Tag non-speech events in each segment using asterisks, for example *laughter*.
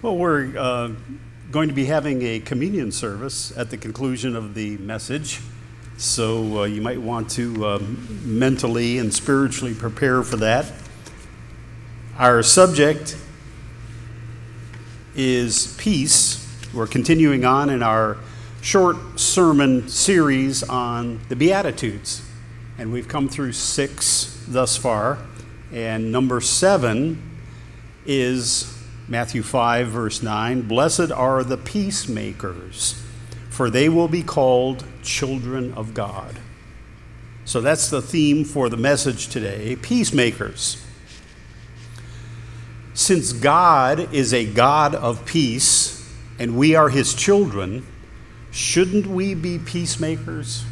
Well, we're uh, going to be having a communion service at the conclusion of the message. So uh, you might want to um, mentally and spiritually prepare for that. Our subject is peace. We're continuing on in our short sermon series on the Beatitudes. And we've come through six thus far. And number seven is Matthew 5, verse 9 Blessed are the peacemakers, for they will be called children of God. So that's the theme for the message today peacemakers. Since God is a God of peace and we are his children, shouldn't we be peacemakers?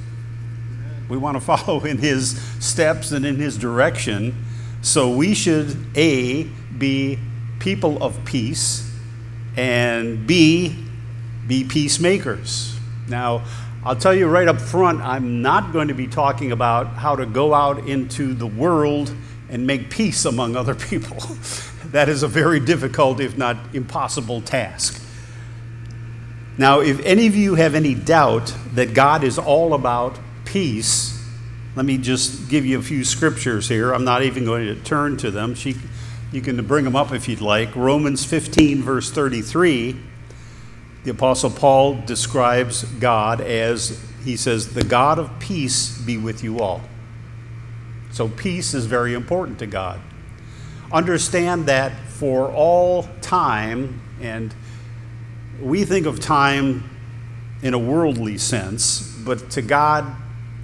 We want to *laughs* follow in his steps and in his direction. So we should, A, be people of peace, and B, be peacemakers. Now, I'll tell you right up front, I'm not going to be talking about how to go out into the world and make peace among other *laughs* people. that is a very difficult, if not impossible, task. Now, if any of you have any doubt that God is all about peace, let me just give you a few scriptures here. I'm not even going to turn to them. She, you can bring them up if you'd like. Romans 15, verse 33, the Apostle Paul describes God as, he says, the God of peace be with you all. So, peace is very important to God. Understand that for all time, and we think of time in a worldly sense, but to God,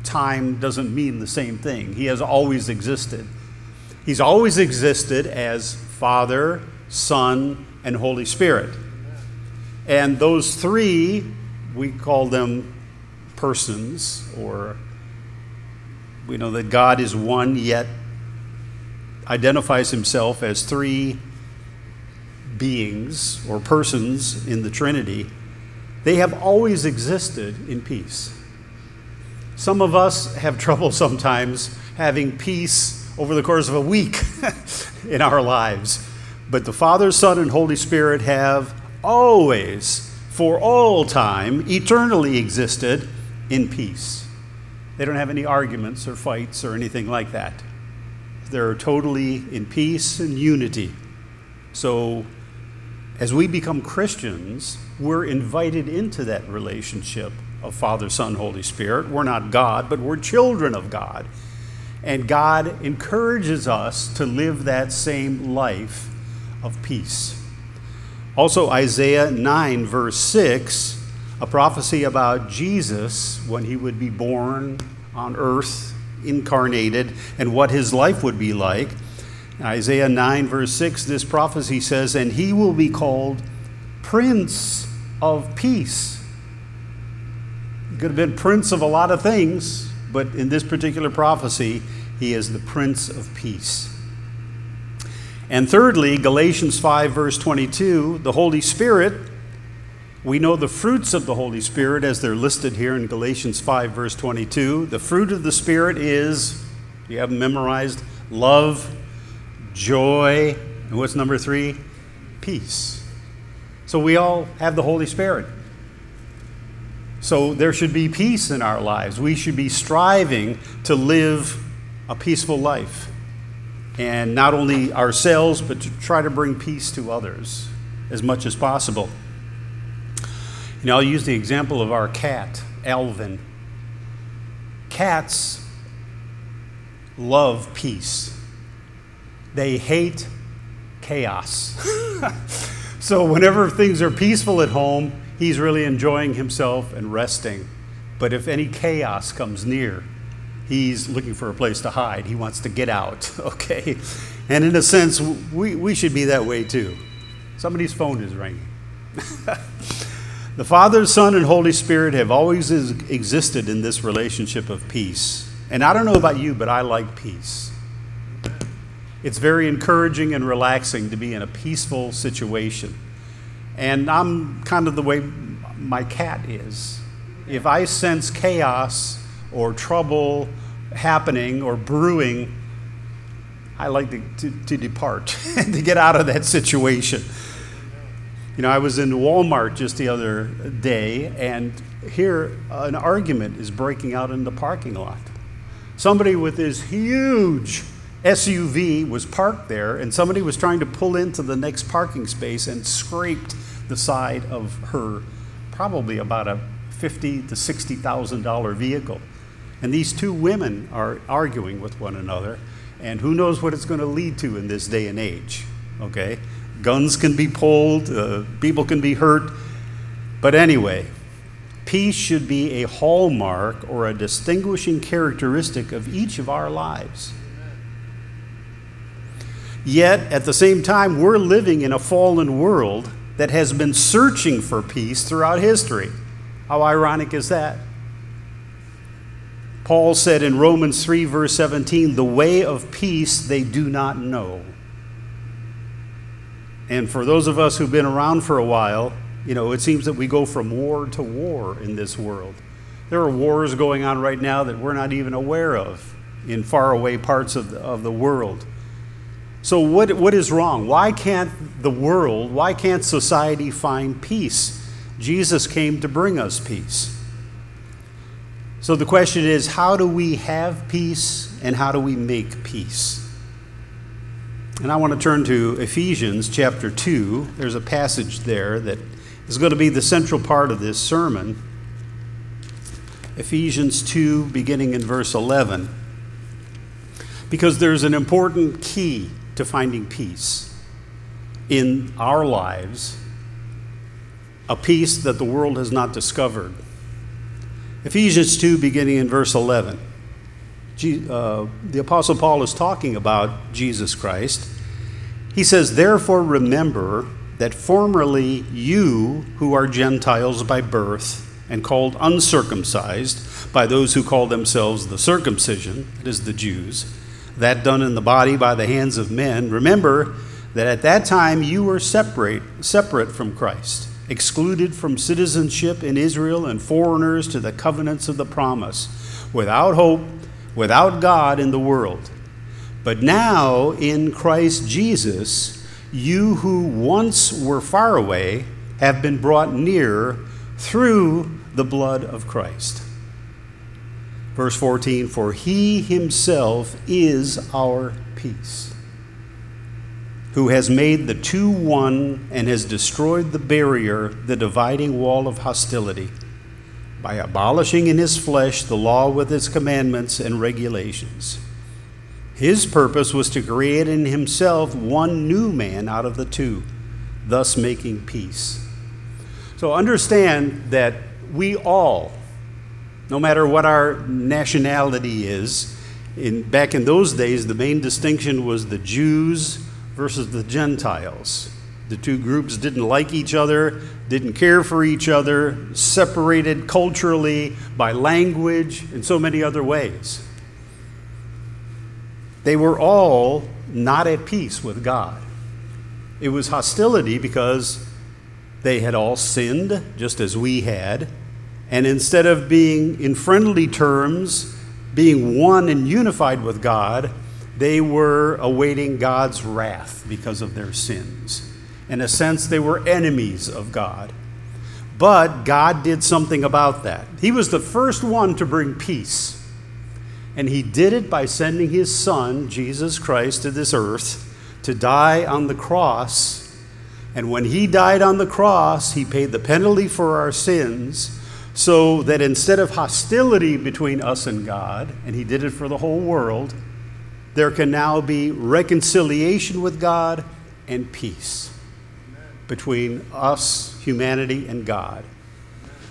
time doesn't mean the same thing. He has always existed. He's always existed as Father, Son, and Holy Spirit. And those three, we call them persons, or we know that God is one, yet identifies himself as three beings or persons in the Trinity. They have always existed in peace. Some of us have *laughs* trouble sometimes having peace over the course of a week *laughs* in our lives. But the Father, Son, and Holy Spirit have always, for all time, eternally existed in peace. They don't have any arguments or fights or anything like that. They're totally in peace and unity. So, as we become Christians, we're invited into that relationship of Father, Son, Holy Spirit. We're not God, but we're children of God. And God encourages us to live that same life of peace. Also, Isaiah 9, verse 6, a prophecy about Jesus when he would be born on earth, incarnated, and what his life would be like. Isaiah 9, verse 6, this prophecy says, And he will be called Prince of Peace. He could have been Prince of a lot of things, but in this particular prophecy, he is the Prince of Peace. And thirdly, Galatians 5, verse 22, the Holy Spirit, we know the fruits of the Holy Spirit as they're listed here in Galatians 5, verse 22. The fruit of the Spirit is, you have memorized, love, joy, and what's number three? Peace. So we all have the Holy Spirit. So there should be peace in our lives. We should be striving to live a peaceful life. And not only ourselves, but to try to bring peace to others as much as possible. You know, I'll use the example of our cat, Alvin. Cats love peace, they hate chaos. *laughs* so, whenever things are peaceful at home, he's really enjoying himself and resting. But if any chaos comes near, he's looking for a place to hide. He wants to get out, *laughs* okay? And in a sense, we, we should be that way too. Somebody's phone is ringing. *laughs* the Father, Son, and Holy Spirit have always existed in this relationship of peace. And I don't know about you, but I like peace. It's very encouraging and relaxing to be in a peaceful situation. And I'm kind of the way my cat is. If I sense chaos or trouble happening or brewing, I like to, to, to depart *laughs* to get out of that situation. You know, I was in Walmart just the other day, and here an argument is breaking out in the parking lot. Somebody with this huge SUV was parked there, and somebody was trying to pull into the next parking space and scraped the side of her, probably about a fifty to sixty thousand dollar vehicle. And these two women are arguing with one another, and who knows what it's going to lead to in this day and age. Okay, guns can be pulled, uh, people can be hurt, but anyway, peace should be a hallmark or a distinguishing characteristic of each of our lives. Yet, at the same time, we're living in a fallen world that has been searching for peace throughout history. How ironic is that? Paul said in Romans 3, verse 17, the way of peace they do not know. And for those of us who've been around for a while, you know, it seems that we go from war to war in this world. There are wars going on right now that we're not even aware of in faraway parts of the, of the world. So, what, what is wrong? Why can't the world, why can't society find peace? Jesus came to bring us peace. So, the question is how do we have peace and how do we make peace? And I want to turn to Ephesians chapter 2. There's a passage there that is going to be the central part of this sermon. Ephesians 2, beginning in verse 11. Because there's an important key to finding peace in our lives, a peace that the world has not discovered. Ephesians 2, beginning in verse 11. Uh, the Apostle Paul is talking about Jesus Christ. He says, Therefore, remember that formerly you, who are Gentiles by birth and called uncircumcised by those who call themselves the circumcision, that is, the Jews, that done in the body by the hands of men, remember that at that time you were separate, separate from Christ, excluded from citizenship in Israel and foreigners to the covenants of the promise, without hope, without God in the world. But now in Christ Jesus, you who once were far away have been brought near through the blood of Christ. Verse 14 For he himself is our peace, who has made the two one and has destroyed the barrier, the dividing wall of hostility, by abolishing in his flesh the law with its commandments and regulations. His purpose was to create in himself one new man out of the two, thus making peace. So understand that we all, no matter what our nationality is. In, back in those days, the main distinction was the Jews versus the Gentiles. The two groups didn't like each other, didn't care for each other, separated culturally by language and so many other ways. They were all not at peace with God. It was hostility because they had all sinned, just as we had, and instead of being in friendly terms, being one and unified with God, they were awaiting God's wrath because of their sins. In a sense, they were enemies of God. But God did something about that. He was the first one to bring peace. And He did it by sending His Son, Jesus Christ, to this earth to die on the cross. And when He died on the cross, He paid the penalty for our sins so that instead of hostility between us and God, and He did it for the whole world, there can now be reconciliation with God and peace between us, humanity, and God.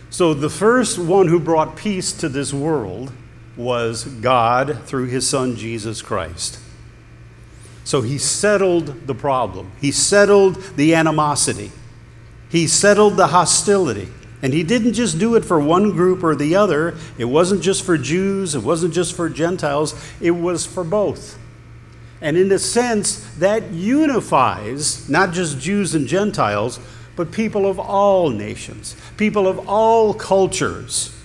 So the first one who brought peace to this world was God through His Son Jesus Christ. So He settled the problem, He settled the animosity, He settled the hostility. And he didn't just do it for one group or the other. It wasn't just for Jews, it wasn't just for Gentiles, it was for both. And in a sense, that unifies not just Jews and Gentiles, but people of all nations, people of all cultures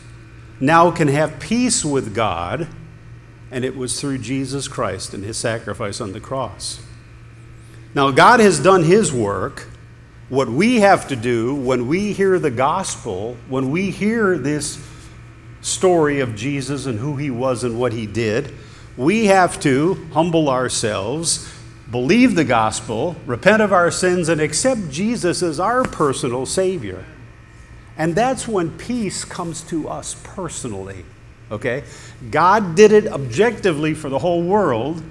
now can have peace with God, and it was through Jesus Christ and his sacrifice on the cross. Now, God has done his work What we have to do when we hear the gospel, when we hear this story of Jesus and who he was and what he did, we have to humble ourselves, believe the gospel, repent of our sins, and accept Jesus as our personal Savior. And that's when peace comes to us personally. Okay? God did it objectively for the whole world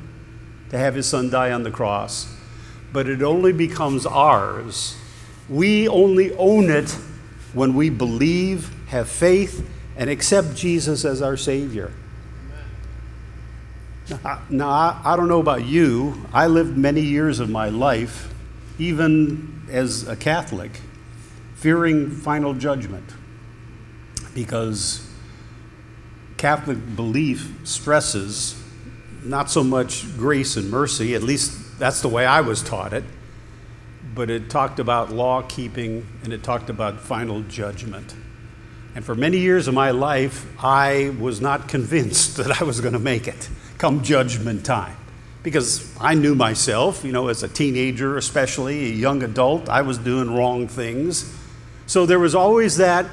to have his son die on the cross, but it only becomes ours. We only own it when we believe, have faith, and accept Jesus as our Savior. Now, I, I don't know about you. I lived many years of my life, even as a Catholic, fearing final judgment because Catholic belief stresses not so much grace and mercy, at least that's the way I was taught it, but it talked about law keeping and it talked about final judgment. And for many years of my life, I was not convinced *laughs* that I was going to make it come judgment time. Because I knew myself, you know, as a teenager, especially a young adult, I was doing wrong things. So there was always that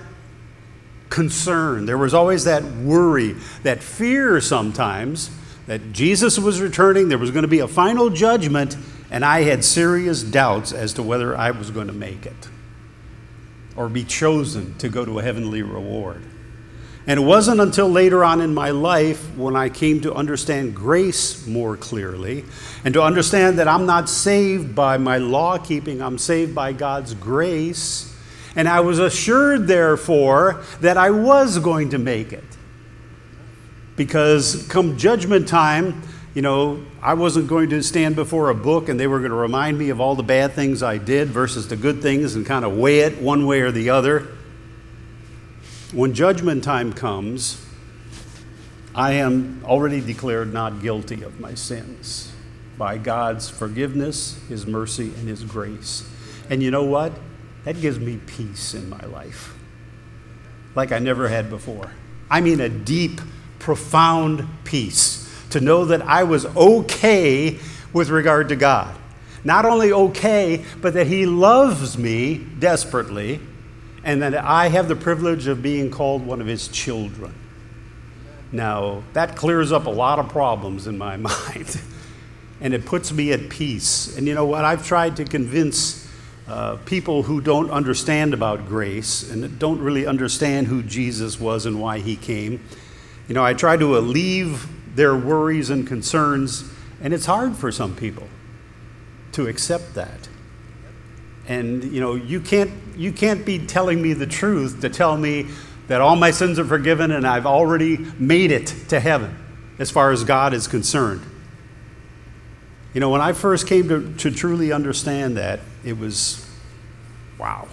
concern. There was always that worry, that fear sometimes that Jesus was returning, there was going to be a final judgment, and I had serious doubts as to whether I was going to make it or be chosen to go to a heavenly reward. And it wasn't until later on in my life when I came to understand grace more clearly and to understand that I'm not saved by my law keeping, I'm saved by God's grace and I was assured, therefore, that I was going to make it. Because come judgment time, you know, I wasn't going to stand before a book and they were going to remind me of all the bad things I did versus the good things and kind of weigh it one way or the other. When judgment time comes, I am already declared not guilty of my sins by God's forgiveness, His mercy, and His grace. And you know what? That gives me peace in my life, like I never had before. I mean, a deep, profound peace to know that I was okay with regard to God. Not only okay, but that He loves me desperately, and that I have the privilege of being called one of His children. Now, that clears up a lot of problems in my *laughs* mind, and it puts me at peace. And you know what? I've tried to convince uh, people who don't understand about grace and don't really understand who Jesus was and why he came. You know, I try to alleviate their worries and concerns, and it's hard for some people to accept that. And you know, you can't you can't be telling me the truth to tell me that all my sins are forgiven and I've already made it to heaven as far as God is concerned. You know, when I first came to, to truly understand that, it was wow.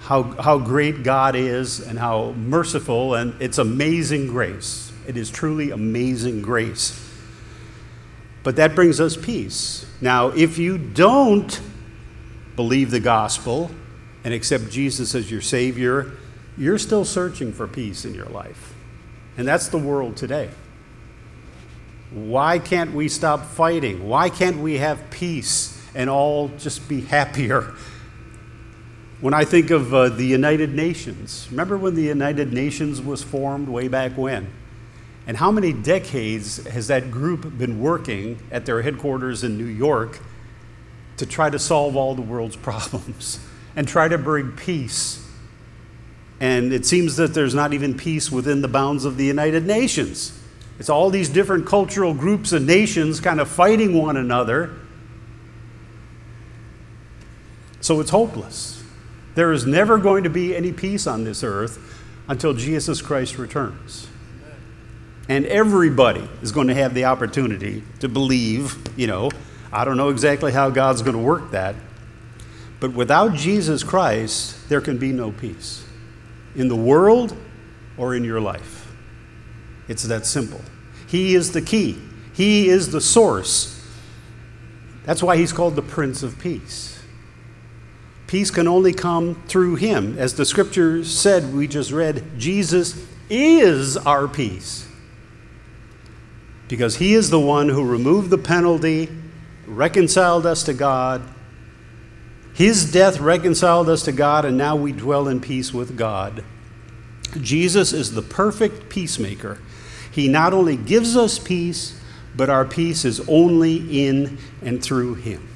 How, how great God is and how merciful, and it's amazing grace. It is truly amazing grace. But that brings us peace. Now, if you don't believe the gospel and accept Jesus as your Savior, you're still searching for peace in your life. And that's the world today. Why can't we stop fighting? Why can't we have peace and all just be happier? When I think of uh, the United Nations, remember when the United Nations was formed way back when? And how many decades has that group been working at their headquarters in New York to try to solve all the world's *laughs* problems and try to bring peace? And it seems that there's not even peace within the bounds of the United Nations. It's all these different cultural groups and nations kind of fighting one another. So it's hopeless. There is never going to be any peace on this earth until Jesus Christ returns. And everybody is going to have the opportunity to believe, you know, I don't know exactly how God's going to work that, but without Jesus Christ, there can be no peace in the world or in your life. It's that simple. He is the key, He is the source. That's why He's called the Prince of Peace. Peace can only come through Him. As the scripture said, we just read, Jesus is our peace. Because He is the one who removed the penalty, reconciled us to God, His death reconciled us to God, and now we dwell in peace with God. Jesus is the perfect peacemaker. He not only gives us peace, but our peace is only in and through Him.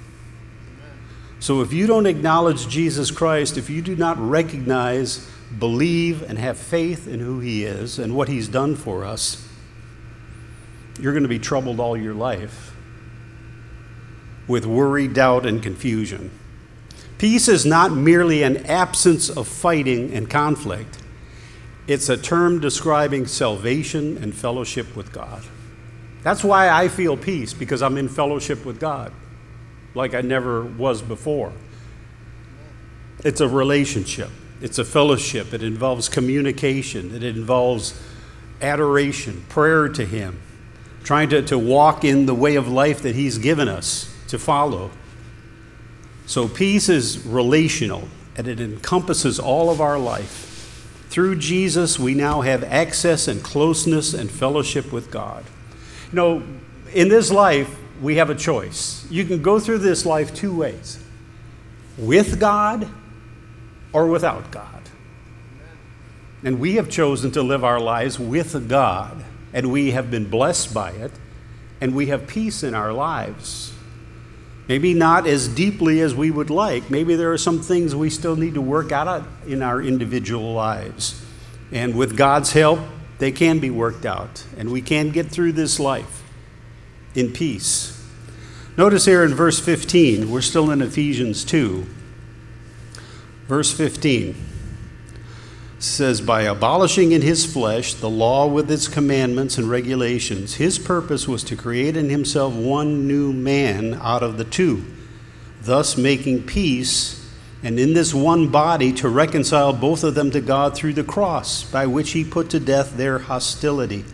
So if you don't acknowledge Jesus Christ, if you do not recognize, believe, and have faith in who He is and what He's done for us, you're going to be troubled all your life with worry, doubt, and confusion. Peace is not merely an absence of fighting and conflict, it's a term describing salvation and fellowship with God. That's why I feel peace, because I'm in fellowship with God like I never was before. It's a relationship, it's a fellowship. It involves communication, it involves adoration, prayer to Him, trying to, to walk in the way of life that He's given us to follow. So, peace is relational and it encompasses all of our life. Through Jesus, we now have access and closeness and fellowship with God. You know, in this life, we have a choice. You can go through this life two ways with God or without God. And we have chosen to live our lives with God, and we have been blessed by it, and we have peace in our lives. Maybe not as deeply as we would like. Maybe there are some things we still need to work out in our individual lives. And with God's help, they can be worked out, and we can get through this life in peace. Notice here in verse 15, we're still in Ephesians 2. Verse 15 says, By abolishing in his flesh the law with its commandments and regulations, his purpose was to create in himself one new man out of the two, thus making peace, and in this one body to reconcile both of them to God through the cross, by which he put to death their hostility.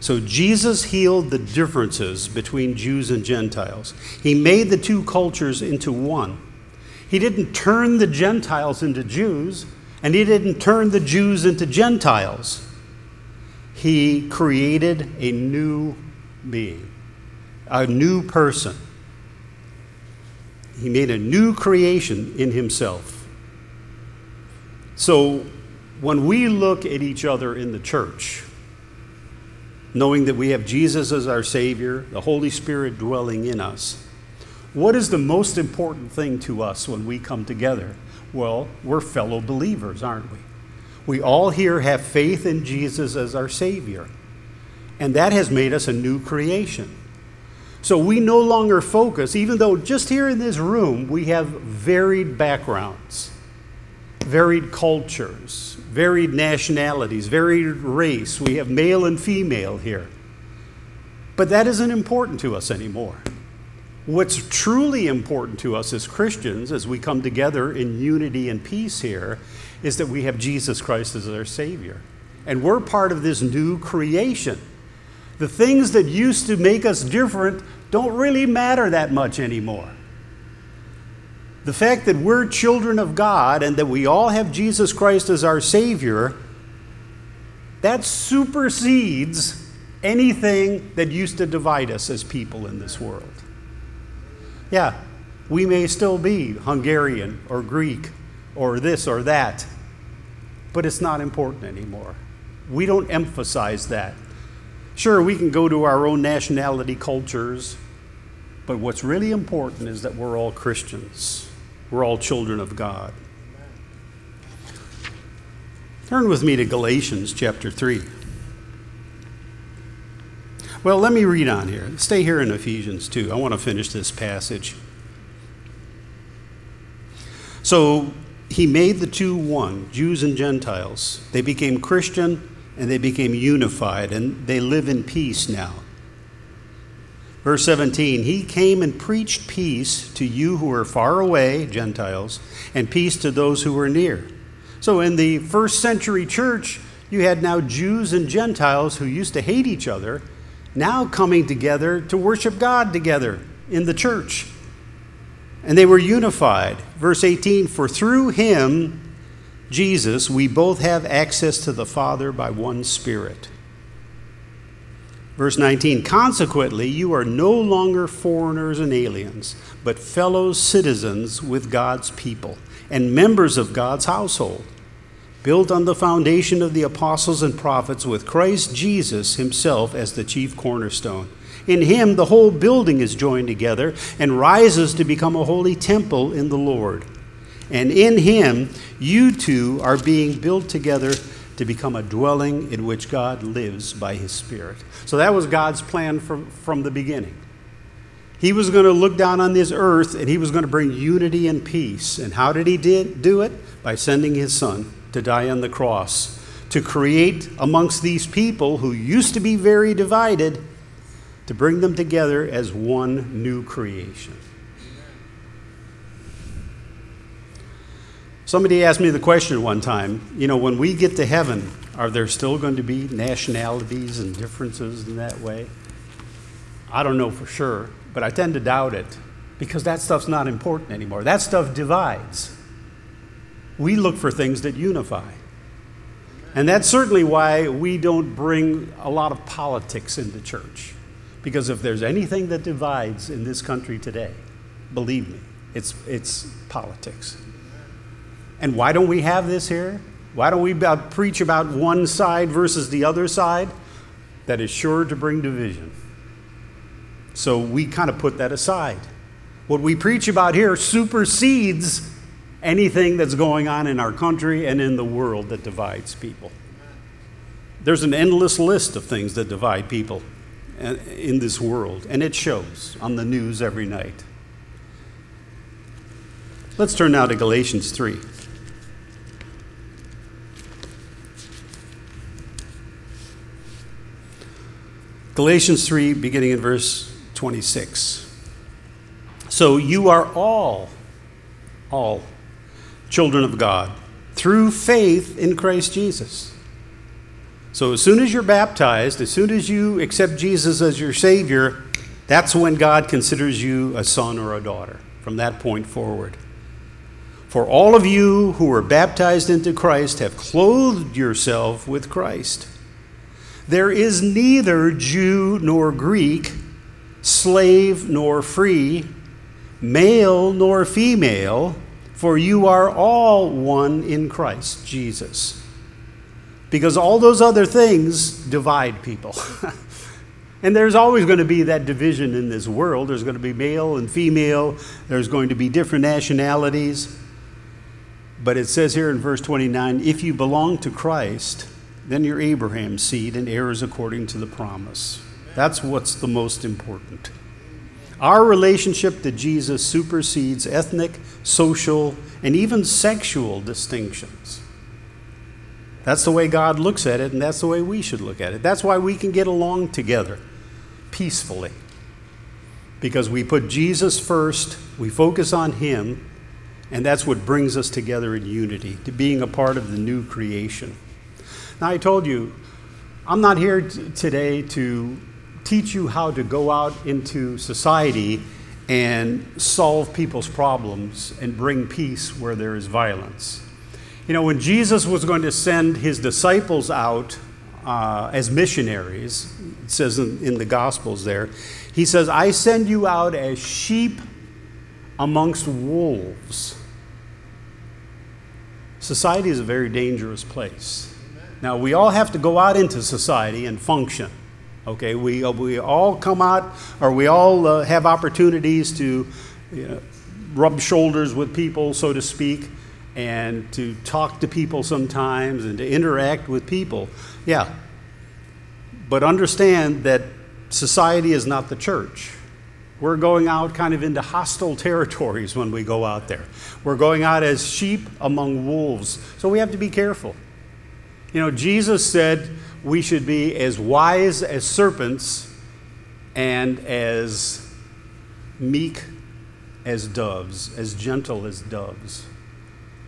So Jesus healed the differences between Jews and Gentiles. He made the two cultures into one. He didn't turn the Gentiles into Jews, and he didn't turn the Jews into Gentiles. He created a new being, a new person. He made a new creation in himself. So when we look at each other in the church, knowing that we have Jesus as our Savior, the Holy Spirit dwelling in us, what is the most important thing to us when we come together? Well, we're fellow believers, aren't we? We all here have faith in Jesus as our Savior, and that has made us a new creation. So we no longer focus, even though just here in this room we have varied backgrounds, varied cultures, varied nationalities, varied race. We have male and female here. But that isn't important to us anymore. What's truly important to us as Christians, as we come together in unity and peace here, is that we have Jesus Christ as our Savior. And we're part of this new creation. The things that used to make us different don't really matter that much anymore. The fact that we're children of God and that we all have Jesus Christ as our Savior, that supersedes anything that used to divide us as people in this world. Yeah, we may still be Hungarian or Greek or this or that, but it's not important anymore. We don't emphasize that. Sure, we can go to our own nationality cultures, but what's really important is that we're all Christians. We're all children of God. Turn with me to Galatians chapter 3. Well, let me read on here. Stay here in Ephesians 2. I want to finish this passage. So, he made the two one, Jews and Gentiles. They became Christian and they became unified, and they live in peace now. Verse 17, he came and preached peace to you who are far away, Gentiles, and peace to those who are near. So in the first century church, you had now Jews and Gentiles who used to hate each other, now coming together to worship God together in the church. And they were unified. Verse 18, for through him, Jesus, we both have access to the Father by one Spirit. Verse 19 Consequently, you are no longer foreigners and aliens, but fellow citizens with God's people and members of God's household, built on the foundation of the apostles and prophets, with Christ Jesus himself as the chief cornerstone. In him, the whole building is joined together and rises to become a holy temple in the Lord. And in him, you two are being built together to become a dwelling in which God lives by his Spirit. So that was God's plan from, from the beginning. He was going to look down on this earth and he was going to bring unity and peace. And how did he did, do it? By sending his son to die on the cross, to create amongst these people who used to be very divided, to bring them together as one new creation. Somebody asked me the question one time you know, when we get to heaven, are there still going to be nationalities and differences in that way? I don't know for sure, but I tend to doubt it because that stuff's not important anymore. That stuff divides. We look for things that unify. And that's certainly why we don't bring a lot of politics into church. Because if there's anything that divides in this country today, believe me, it's, it's politics. And why don't we have this here? Why don't we preach about one side versus the other side? That is sure to bring division. So we kind of put that aside. What we preach about here supersedes anything that's going on in our country and in the world that divides people. There's an endless list of things that divide people uh, in this world, and it shows on the news every night. Let's turn now to Galatians 3. Galatians 3, beginning in verse 26. So you are all, all children of God through faith in Christ Jesus. So as soon as you're baptized, as soon as you accept Jesus as your Savior, that's when God considers you a son or a daughter from that point forward. For all of you who were baptized into Christ have clothed yourself with Christ. There is neither Jew nor Greek, slave nor free, male nor female, for you are all one in Christ Jesus. Because all those other things divide people. *laughs* and there's always going to be that division in this world. There's going to be male and female, there's going to be different nationalities. But it says here in verse 29 if you belong to Christ, then you're Abraham's seed and heirs according to the promise. That's what's the most important. Our relationship to Jesus supersedes ethnic, social, and even sexual distinctions. That's the way God looks at it, and that's the way we should look at it. That's why we can get along together peacefully. Because we put Jesus first, we focus on Him, and that's what brings us together in unity, to being a part of the new creation. Now, I told you, I'm not here t- today to teach you how to go out into society and solve people's problems and bring peace where there is violence. You know, when Jesus was going to send his disciples out uh, as missionaries, it says in, in the Gospels there, he says, I send you out as sheep amongst wolves. Society is a very dangerous place. Now, we all have to go out into society and function. Okay, we, uh, we all come out, or we all uh, have opportunities to you know, rub shoulders with people, so to speak, and to talk to people sometimes and to interact with people. Yeah. But understand that society is not the church. We're going out kind of into hostile *laughs* territories when we go out there. We're going out as sheep among wolves. So we have to be careful. You know, Jesus said we should be as wise as serpents and as meek as doves, as gentle as doves.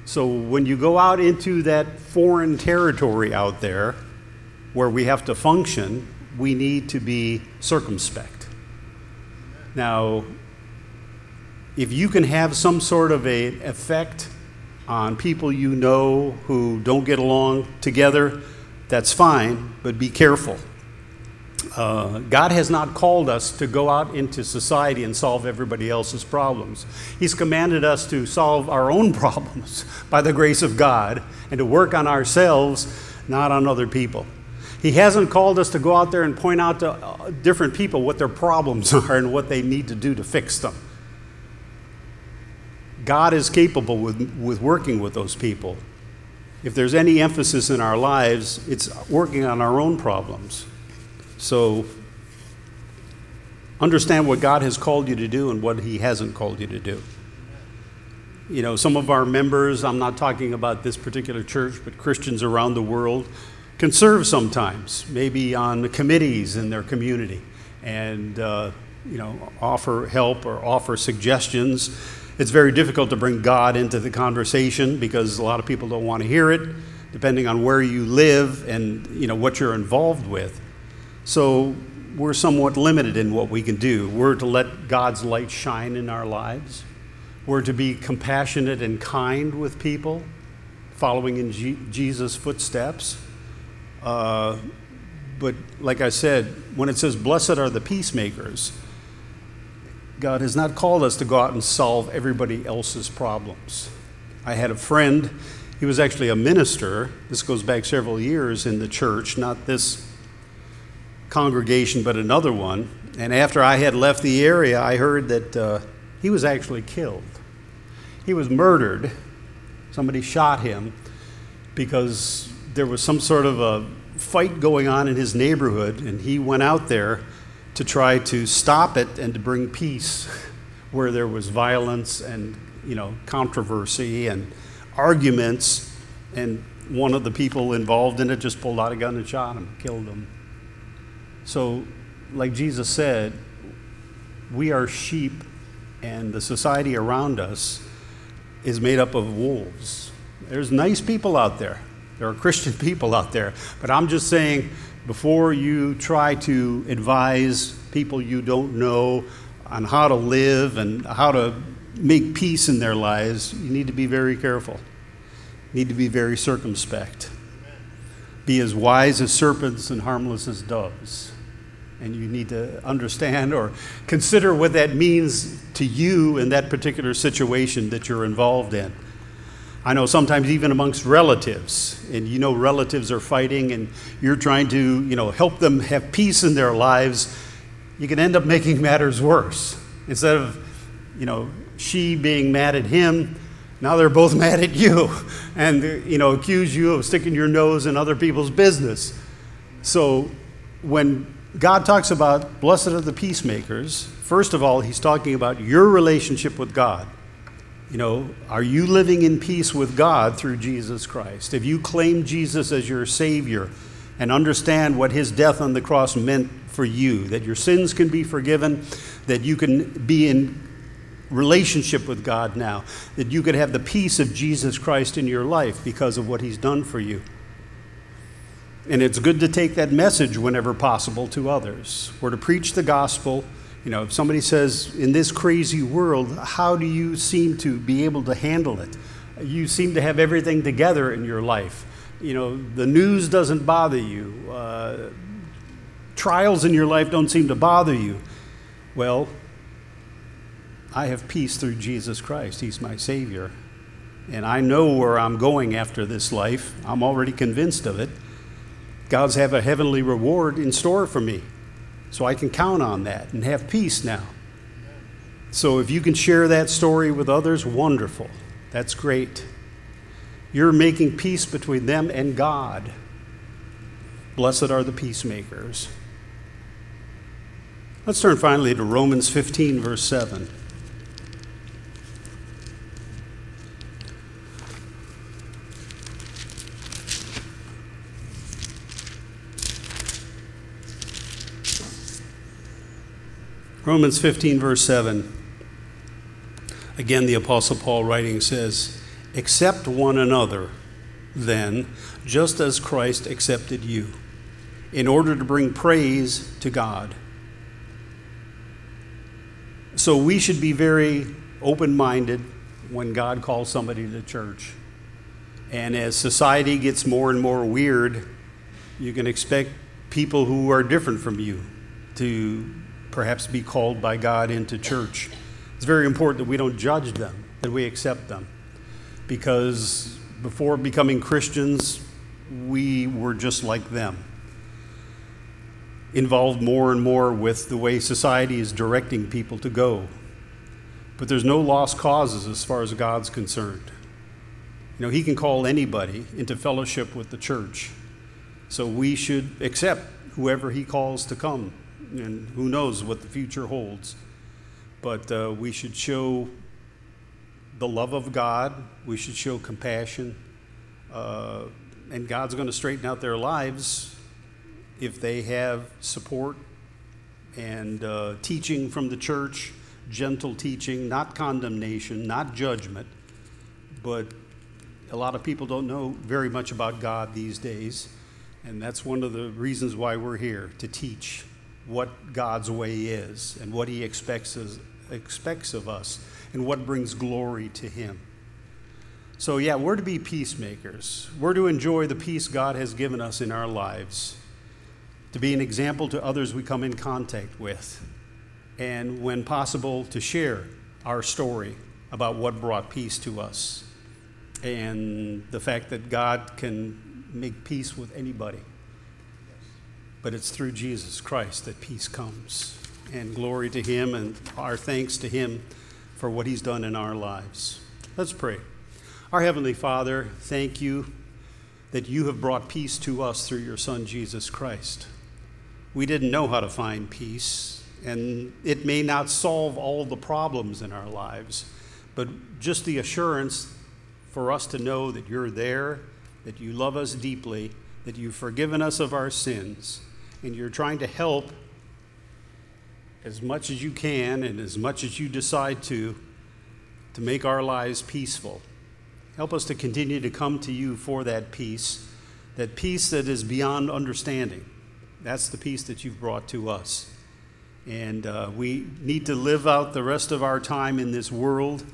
So when you go out into that foreign territory out there where we have to function, we need to be circumspect. Now, if you can have some sort of a effect on people you know who don't get along together, that's fine, but be careful. Uh, God has not called us to go out into society and solve everybody else's problems. He's commanded us to solve our own *laughs* problems by the grace of God and to work on ourselves, not on other people. He hasn't called us to go out there and point out to uh, different people what their problems *laughs* are and what they need to do to fix them. God is capable with, with working with those people. If there's any emphasis in our lives, it's working on our own problems. So understand what God has called you to do and what He hasn't called you to do. You know, some of our members, I'm not talking about this particular church, but Christians around the world, can serve sometimes, maybe on the committees in their community, and uh, you know, offer help or offer suggestions. It's very difficult to bring God into the conversation because a lot of people don't want to hear it, depending on where you live and you know what you're involved with. So we're somewhat limited in what we can do. We're to let God's light shine in our lives. We're to be compassionate and kind with people, following in G- Jesus' footsteps. Uh, but like I said, when it says, Blessed are the peacemakers, God has not called us to go out and solve everybody else's problems. I had a friend, he was actually a minister. This goes back several years in the church, not this congregation, but another one. And after I had left the area, I heard that uh, he was actually killed. He was murdered. Somebody shot him because there was some sort of a fight going on in his neighborhood, and he went out there to try to stop it and to bring peace where there was violence and you know controversy and arguments. And one of the people involved in it just pulled out a gun and shot him killed him. So, like Jesus said, we are sheep, and the society around us is made up of wolves. There's nice people out there, there are Christian *laughs* people out there, but I'm just saying before you try to advise people you don't know on how to live and how to make peace in their lives, you need to be very careful. You need to be very circumspect. Be as wise as serpents and harmless as doves and you need to understand or consider what that means to you in that particular situation that you're involved in. I know sometimes even amongst relatives, and you know relatives are fighting and you're trying to, you know, help them have peace in their lives, you can end up making *laughs* matters worse. Instead of, you know, she being mad at him, now they're both *laughs* mad at you and, you know, accuse you of sticking your nose in other people's business. So when God talks about blessed are the peacemakers. First of all, he's talking about your relationship with God. You know, are you living in peace with God through Jesus Christ? If you claim Jesus as your Savior and understand what his death on the cross meant for you, that your sins can be forgiven, that you can be in relationship with God now, that you could have the peace of Jesus Christ in your life because of what he's done for you. And it's good to take that message whenever possible to others. Or to preach the gospel. You know, if somebody says, in this crazy world, how do you seem to be able to handle it? You seem to have everything together in your life. You know, the news doesn't bother you, uh, trials in your life don't seem to bother you. Well, I have peace through Jesus Christ. He's my Savior. And I know where I'm going after this life. I'm already convinced of it. God's have a heavenly reward in store for me. So I can count on that and have peace now. So if you can share that story with others, wonderful. That's great. You're making peace between them and God. Blessed are the peacemakers. Let's turn finally to Romans 15, verse 7. Romans 15, verse 7. Again, the Apostle Paul writing says, Accept one another, then, just as Christ accepted you, in order to bring praise to God. So we should be very open minded when God calls somebody to church. And as society gets more and more weird, you can expect people who are different from you to perhaps be called by God into church. It's very important that we don't judge them, that we accept them. Because before becoming Christians, we were just like them. Involved more and more with the way society is directing people to go. But there's no lost causes as far as God's concerned. You know, He can call anybody into fellowship with the church. So we should accept whoever He calls to come. And who knows what the future holds. But uh, we should show the love of God, we should show compassion. Uh, and God's going to straighten out their lives if they have support and uh, teaching from the church, gentle teaching, not condemnation, not judgment. But a lot of people don't know very much about God these days. And that's one of the reasons why we're here to teach what God's way is and what He expects, us, expects of us and what brings glory to Him. So, yeah, we're to be peacemakers. We're to enjoy the peace God has given us in our lives, to be an example to others we come in contact with, and when possible, to share our story about what brought peace to us and the fact that God can make peace with anybody. But it's through Jesus Christ that peace comes. And glory to Him and our thanks to Him for what He's done in our lives. Let's pray. Our Heavenly Father, thank you that you have brought peace to us through your Son, Jesus Christ. We didn't know how to find peace, and it may not solve all the problems in our lives, but just the assurance for us to know that you're there, that you love us deeply, that you've forgiven us of our sins, and you're trying to help as much as you can and as much as you decide to, to make our lives peaceful. Help us to continue to come to you for that peace, that peace that is beyond understanding. That's the peace that you've brought to us. And uh, we need to live out the rest of our time in this world.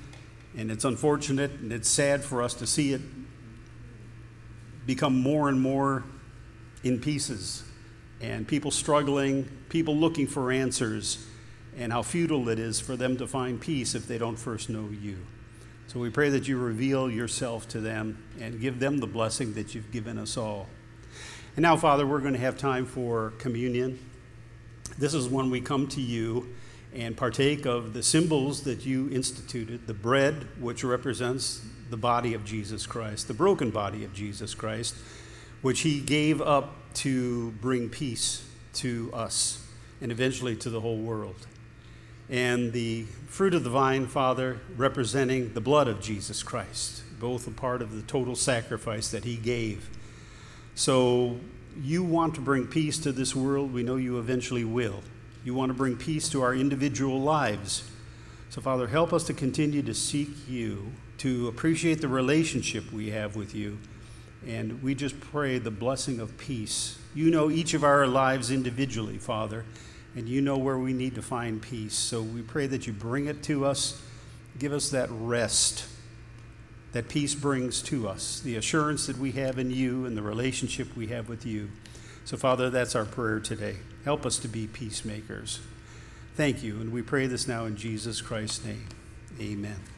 And it's unfortunate and it's sad for us to see it become more and more in pieces and people struggling, people looking for answers, and how futile it is for them to find peace if they don't first know you. So we pray that you reveal yourself to them and give them the blessing that you've given us all. And now, Father, we're going to have time for communion. This is when we come to you and partake of the symbols that you instituted the bread, which represents the body of Jesus Christ, the broken body of Jesus Christ, which he gave up to bring peace to us and eventually to the whole world. And the fruit of the vine, Father, representing the blood of Jesus Christ, both a part of the total sacrifice that he gave. So you want to bring peace to this world. We know you eventually will. You want to bring peace to our individual lives. So, Father, help us to continue to seek you, to appreciate the relationship we have with you and we just pray the blessing of peace. You know each of our lives individually, Father, and you know where we need to find peace. So we pray that you bring it to us. Give us that rest that peace brings to us, the assurance that we have in you and the relationship we have with you. So, Father, that's our prayer today. Help us to be peacemakers. Thank you, and we pray this now in Jesus Christ's name. Amen.